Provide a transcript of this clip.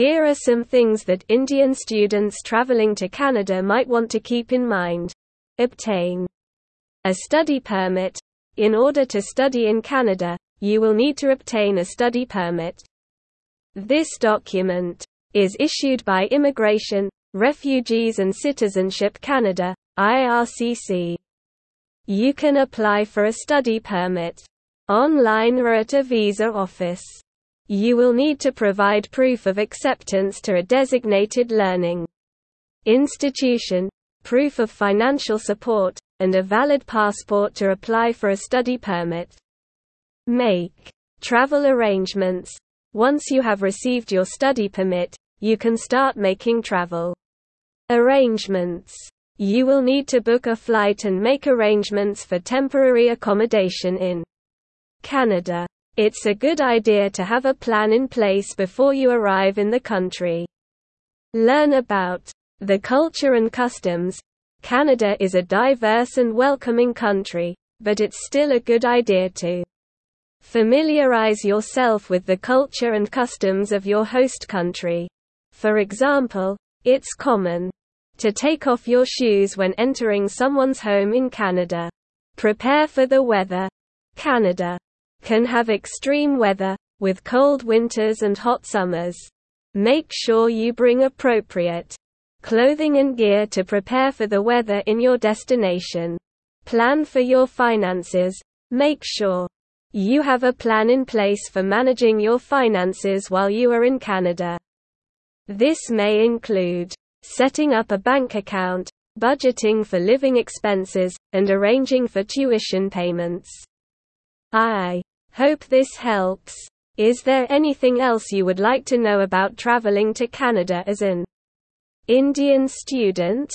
Here are some things that Indian students traveling to Canada might want to keep in mind. Obtain a study permit. In order to study in Canada, you will need to obtain a study permit. This document is issued by Immigration, Refugees and Citizenship Canada, IRCC. You can apply for a study permit online or at a visa office. You will need to provide proof of acceptance to a designated learning institution, proof of financial support, and a valid passport to apply for a study permit. Make travel arrangements. Once you have received your study permit, you can start making travel arrangements. You will need to book a flight and make arrangements for temporary accommodation in Canada. It's a good idea to have a plan in place before you arrive in the country. Learn about the culture and customs. Canada is a diverse and welcoming country, but it's still a good idea to Familiarize yourself with the culture and customs of your host country. For example, it's common to take off your shoes when entering someone's home in Canada. Prepare for the weather. Canada can have extreme weather, with cold winters and hot summers. Make sure you bring appropriate clothing and gear to prepare for the weather in your destination. Plan for your finances. Make sure you have a plan in place for managing your finances while you are in Canada. This may include setting up a bank account, budgeting for living expenses, and arranging for tuition payments. I hope this helps. Is there anything else you would like to know about traveling to Canada as an Indian student?